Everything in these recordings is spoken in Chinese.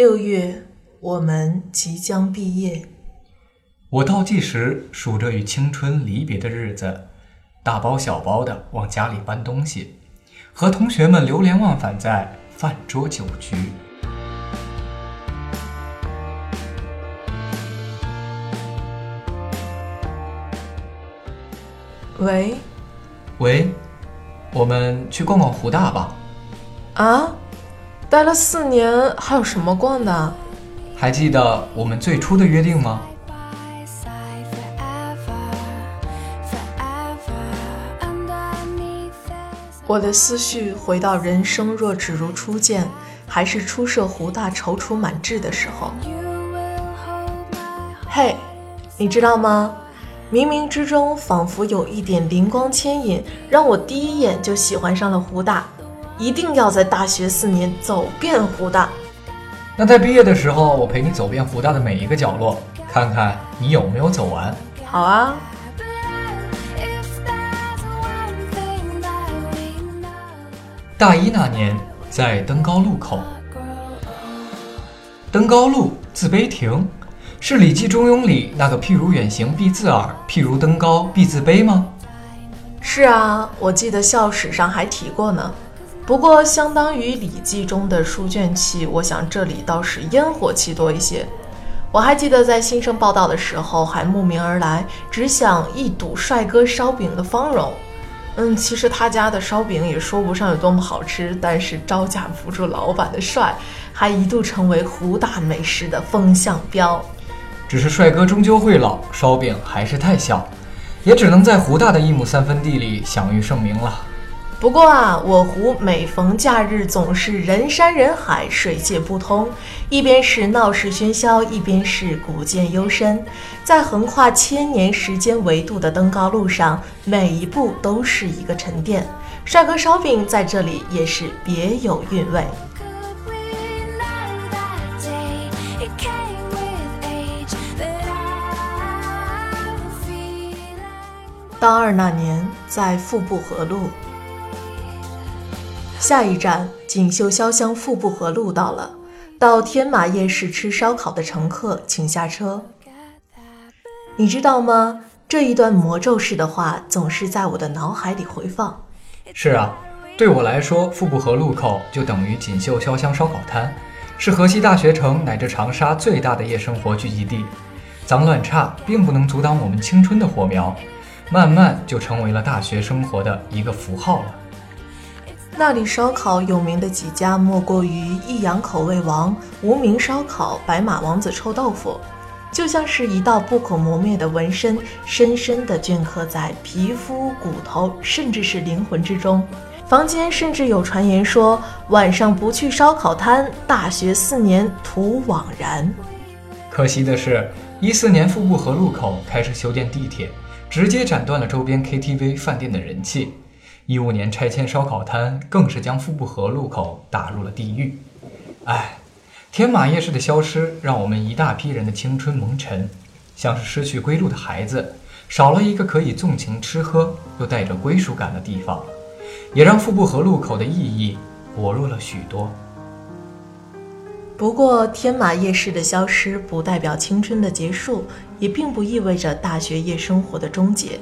六月，我们即将毕业。我倒计时数着与青春离别的日子，大包小包的往家里搬东西，和同学们流连忘返在饭桌酒局。喂，喂，我们去逛逛湖大吧。啊，待了四年，还有什么逛的？还记得我们最初的约定吗？我的思绪回到人生若只如初见，还是初涉湖大踌躇满志的时候。嘿，你知道吗？冥冥之中，仿佛有一点灵光牵引，让我第一眼就喜欢上了湖大。一定要在大学四年走遍湖大。那在毕业的时候，我陪你走遍湖大的每一个角落，看看你有没有走完。好啊。大一那年，在登高路口。登高路，字碑亭，是《礼记·中庸》里那个“譬如远行，必自耳；譬如登高，必自卑”吗？是啊，我记得校史上还提过呢。不过，相当于《礼记》中的书卷气，我想这里倒是烟火气多一些。我还记得在新生报道的时候，还慕名而来，只想一睹帅哥烧饼的芳容。嗯，其实他家的烧饼也说不上有多么好吃，但是招架不住老板的帅，还一度成为湖大美食的风向标。只是帅哥终究会老，烧饼还是太小，也只能在湖大的一亩三分地里享誉盛名了。不过啊，我湖每逢假日总是人山人海，水泄不通。一边是闹市喧嚣，一边是古建幽深。在横跨千年时间维度的登高路上，每一步都是一个沉淀。帅哥烧饼在这里也是别有韵味。大二那年，在富布河路。下一站锦绣潇湘富布河路到了，到天马夜市吃烧烤的乘客请下车。你知道吗？这一段魔咒式的话总是在我的脑海里回放。是啊，对我来说，富布河路口就等于锦绣潇湘烧烤摊，是河西大学城乃至长沙最大的夜生活聚集地。脏乱差并不能阻挡我们青春的火苗，慢慢就成为了大学生活的一个符号了。那里烧烤有名的几家莫过于益阳口味王、无名烧烤、白马王子臭豆腐，就像是一道不可磨灭的纹身，深深地镌刻在皮肤、骨头，甚至是灵魂之中。坊间甚至有传言说，晚上不去烧烤摊，大学四年徒枉然。可惜的是，一四年富布河路口开始修建地铁，直接斩断了周边 KTV、饭店的人气。一五年拆迁烧烤摊，更是将富布河路口打入了地狱。唉，天马夜市的消失，让我们一大批人的青春蒙尘，像是失去归路的孩子，少了一个可以纵情吃喝又带着归属感的地方，也让富布河路口的意义薄弱了许多。不过，天马夜市的消失不代表青春的结束，也并不意味着大学夜生活的终结。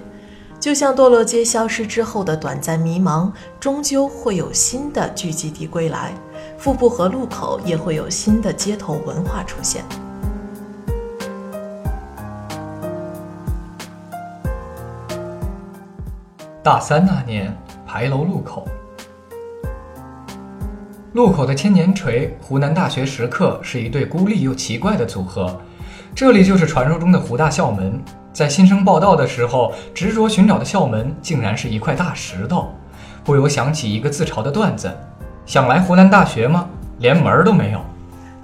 就像堕落街消失之后的短暂迷茫，终究会有新的聚集地归来。富布和路口也会有新的街头文化出现。大三那年，牌楼路口，路口的千年锤、湖南大学食客是一对孤立又奇怪的组合。这里就是传说中的湖大校门。在新生报道的时候，执着寻找的校门竟然是一块大石头，不由想起一个自嘲的段子：想来湖南大学吗？连门都没有。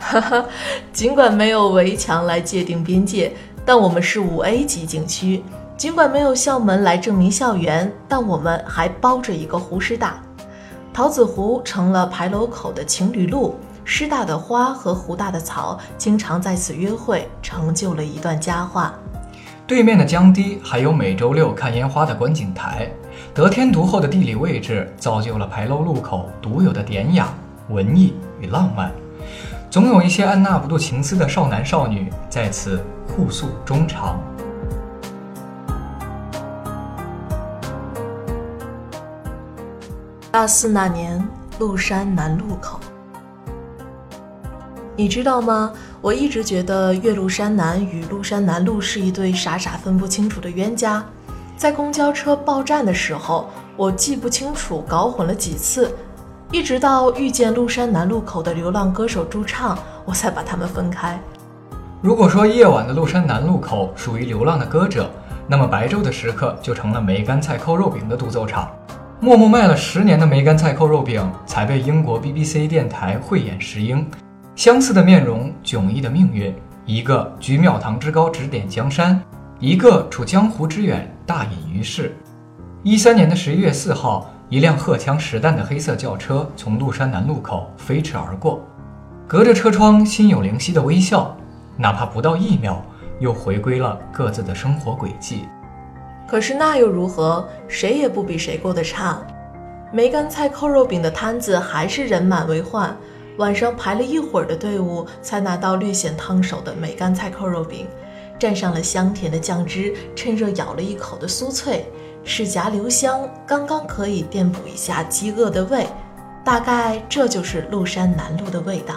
哈哈，尽管没有围墙来界定边界，但我们是五 A 级景区；尽管没有校门来证明校园，但我们还包着一个湖师大。桃子湖成了牌楼口的情侣路，师大的花和湖大的草经常在此约会，成就了一段佳话。对面的江堤还有每周六看烟花的观景台，得天独厚的地理位置造就了牌楼路口独有的典雅、文艺与浪漫。总有一些按捺不住情思的少男少女在此互诉衷肠。大四那年，麓山南路口，你知道吗？我一直觉得岳麓山南与麓山南路是一对傻傻分不清楚的冤家。在公交车报站的时候，我记不清楚，搞混了几次，一直到遇见麓山南路口的流浪歌手驻唱，我才把他们分开。如果说夜晚的麓山南路口属于流浪的歌者，那么白昼的时刻就成了梅干菜扣肉饼的独奏场。默默卖了十年的梅干菜扣肉饼，才被英国 BBC 电台慧眼识英。相似的面容，迥异的命运，一个居庙堂之高指点江山，一个处江湖之远大隐于世。一三年的十一月四号，一辆荷枪实弹的黑色轿车从麓山南路口飞驰而过，隔着车窗，心有灵犀的微笑，哪怕不到一秒，又回归了各自的生活轨迹。可是那又如何？谁也不比谁过得差。梅干菜扣肉饼的摊子还是人满为患，晚上排了一会儿的队伍才拿到略显烫手的梅干菜扣肉饼，蘸上了香甜的酱汁，趁热咬了一口的酥脆，齿颊留香，刚刚可以垫补一下饥饿的胃。大概这就是麓山南路的味道。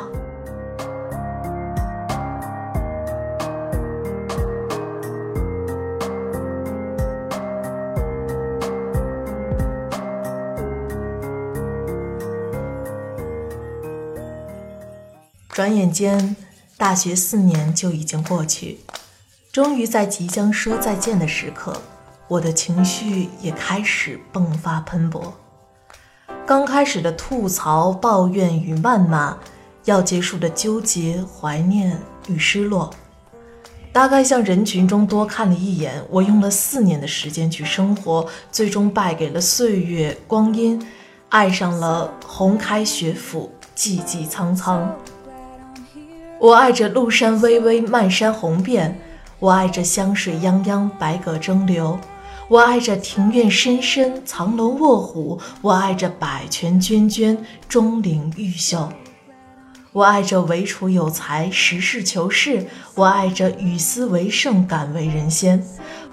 转眼间，大学四年就已经过去。终于在即将说再见的时刻，我的情绪也开始迸发喷薄。刚开始的吐槽、抱怨与谩骂，要结束的纠结、怀念与失落，大概向人群中多看了一眼。我用了四年的时间去生活，最终败给了岁月、光阴，爱上了红开学府，寂寂苍苍。我爱着麓山巍巍，漫山红遍；我爱着湘水泱泱，百舸争流；我爱着庭院深深，藏龙卧虎；我爱着百泉涓涓，钟灵毓秀；我爱着唯楚有才，实事求是；我爱着与斯为盛，敢为人先；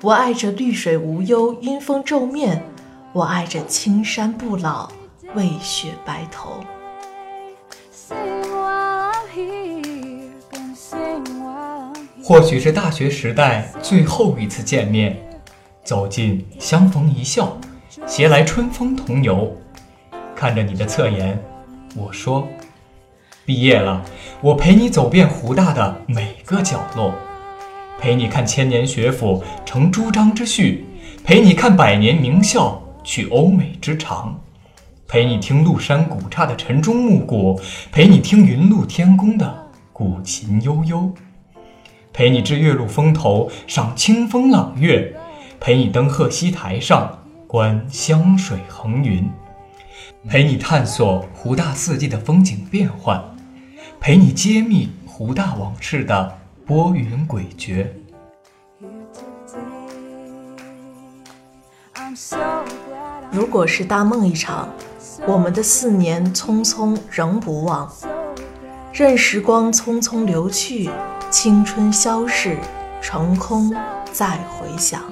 我爱着绿水无忧，阴风皱面；我爱着青山不老，为雪白头。或许是大学时代最后一次见面，走近相逢一笑，携来春风同游。看着你的侧颜，我说：毕业了，我陪你走遍湖大的每个角落，陪你看千年学府成朱张之序，陪你看百年名校去欧美之长，陪你听麓山古刹的晨钟暮鼓，陪你听云麓天宫的古琴悠悠。陪你至岳麓峰头赏清风朗月，陪你登鹤溪台上观湘水横云，陪你探索湖大四季的风景变幻，陪你揭秘湖大往事的波云诡谲。如果是大梦一场，我们的四年匆匆仍不忘，任时光匆匆流去。青春消逝，成空再回想。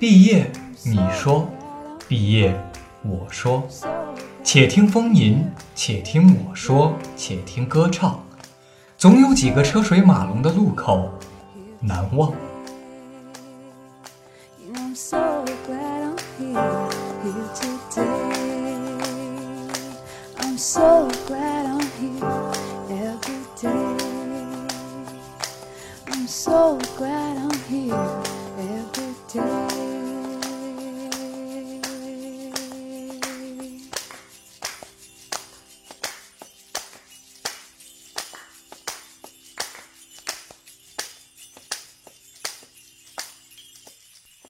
毕业，你说；毕业，我说。且听风吟，且听我说，且听歌唱。总有几个车水马龙的路口，难忘。I'm here every day.